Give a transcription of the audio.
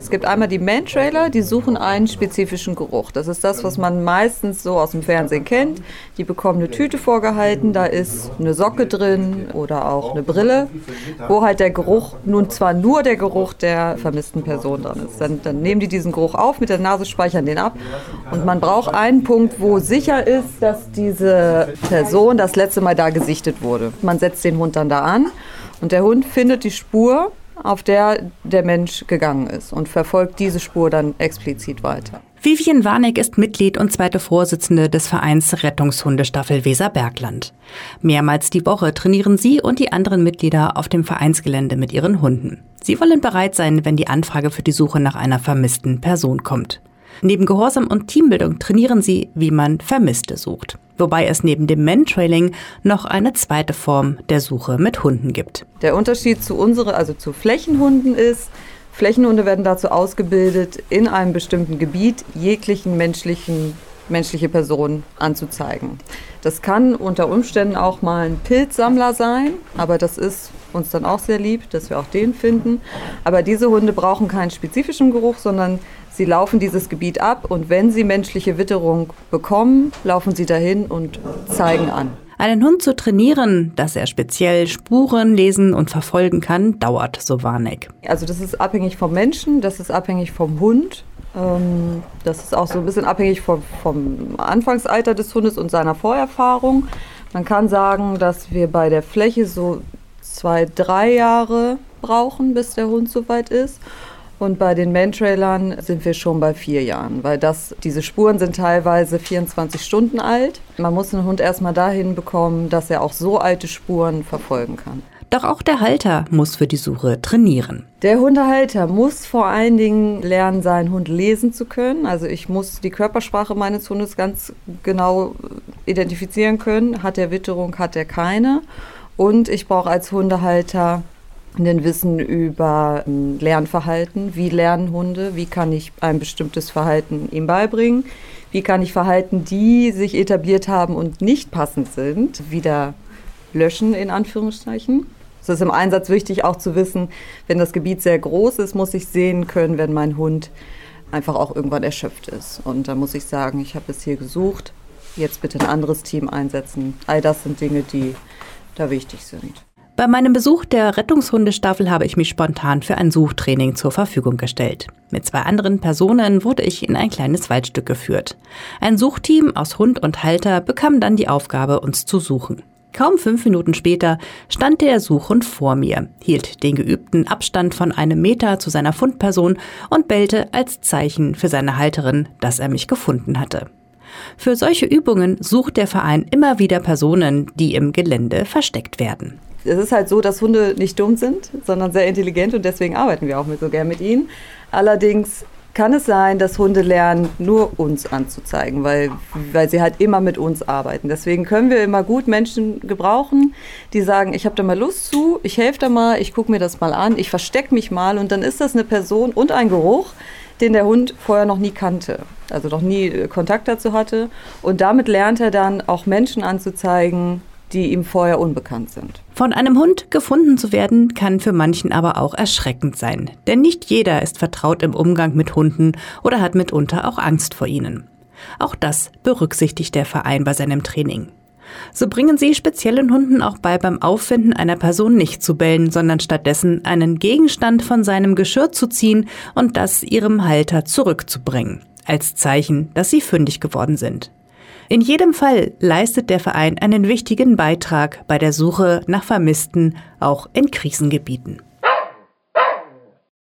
Es gibt einmal die Man-Trailer, die suchen einen spezifischen Geruch. Das ist das, was man meistens so aus dem Fernsehen kennt. Die bekommen eine Tüte vorgehalten, da ist eine Socke drin oder auch eine Brille, wo halt der Geruch, nun zwar nur der Geruch der vermissten Person drin ist. Dann, dann nehmen die diesen Geruch auf, mit der Nase speichern den ab und man braucht einen Punkt, wo sicher ist, dass diese Person das letzte Mal da gesichtet wurde. Man setzt den Hund dann da an und der Hund findet die Spur auf der der Mensch gegangen ist und verfolgt diese Spur dann explizit weiter. Vivian Warneck ist Mitglied und zweite Vorsitzende des Vereins Rettungshundestaffel Weser-Bergland. Mehrmals die Woche trainieren sie und die anderen Mitglieder auf dem Vereinsgelände mit ihren Hunden. Sie wollen bereit sein, wenn die Anfrage für die Suche nach einer vermissten Person kommt. Neben Gehorsam und Teambildung trainieren sie, wie man Vermisste sucht. Wobei es neben dem Mantrailing noch eine zweite Form der Suche mit Hunden gibt. Der Unterschied zu unsere, also zu Flächenhunden ist, Flächenhunde werden dazu ausgebildet, in einem bestimmten Gebiet jeglichen menschlichen menschliche Person anzuzeigen. Das kann unter Umständen auch mal ein Pilzsammler sein, aber das ist uns dann auch sehr lieb, dass wir auch den finden. Aber diese Hunde brauchen keinen spezifischen Geruch, sondern Sie laufen dieses Gebiet ab und wenn sie menschliche Witterung bekommen, laufen sie dahin und zeigen an. Einen Hund zu trainieren, dass er speziell Spuren lesen und verfolgen kann, dauert, so Warneck. Also das ist abhängig vom Menschen, das ist abhängig vom Hund. Ähm, das ist auch so ein bisschen abhängig vom, vom Anfangsalter des Hundes und seiner Vorerfahrung. Man kann sagen, dass wir bei der Fläche so zwei, drei Jahre brauchen, bis der Hund soweit ist. Und bei den Man-Trailern sind wir schon bei vier Jahren, weil das, diese Spuren sind teilweise 24 Stunden alt. Man muss den Hund erstmal dahin bekommen, dass er auch so alte Spuren verfolgen kann. Doch auch der Halter muss für die Suche trainieren. Der Hundehalter muss vor allen Dingen lernen, seinen Hund lesen zu können. Also ich muss die Körpersprache meines Hundes ganz genau identifizieren können. Hat er Witterung, hat er keine. Und ich brauche als Hundehalter ein Wissen über ähm, Lernverhalten. Wie lernen Hunde? Wie kann ich ein bestimmtes Verhalten ihm beibringen? Wie kann ich Verhalten, die sich etabliert haben und nicht passend sind, wieder löschen, in Anführungszeichen? Es ist im Einsatz wichtig auch zu wissen, wenn das Gebiet sehr groß ist, muss ich sehen können, wenn mein Hund einfach auch irgendwann erschöpft ist. Und da muss ich sagen, ich habe es hier gesucht, jetzt bitte ein anderes Team einsetzen. All das sind Dinge, die da wichtig sind. Bei meinem Besuch der Rettungshundestaffel habe ich mich spontan für ein Suchtraining zur Verfügung gestellt. Mit zwei anderen Personen wurde ich in ein kleines Waldstück geführt. Ein Suchteam aus Hund und Halter bekam dann die Aufgabe, uns zu suchen. Kaum fünf Minuten später stand der Suchhund vor mir, hielt den geübten Abstand von einem Meter zu seiner Fundperson und bellte als Zeichen für seine Halterin, dass er mich gefunden hatte. Für solche Übungen sucht der Verein immer wieder Personen, die im Gelände versteckt werden es ist halt so, dass Hunde nicht dumm sind, sondern sehr intelligent und deswegen arbeiten wir auch mit so gern mit ihnen. Allerdings kann es sein, dass Hunde lernen, nur uns anzuzeigen, weil, weil sie halt immer mit uns arbeiten. Deswegen können wir immer gut Menschen gebrauchen, die sagen, ich habe da mal Lust zu, ich helfe da mal, ich gucke mir das mal an, ich verstecke mich mal und dann ist das eine Person und ein Geruch, den der Hund vorher noch nie kannte, also noch nie Kontakt dazu hatte. Und damit lernt er dann auch Menschen anzuzeigen, die ihm vorher unbekannt sind. Von einem Hund gefunden zu werden, kann für manchen aber auch erschreckend sein. Denn nicht jeder ist vertraut im Umgang mit Hunden oder hat mitunter auch Angst vor ihnen. Auch das berücksichtigt der Verein bei seinem Training. So bringen sie speziellen Hunden auch bei, beim Auffinden einer Person nicht zu bellen, sondern stattdessen einen Gegenstand von seinem Geschirr zu ziehen und das ihrem Halter zurückzubringen, als Zeichen, dass sie fündig geworden sind. In jedem Fall leistet der Verein einen wichtigen Beitrag bei der Suche nach Vermissten, auch in Krisengebieten.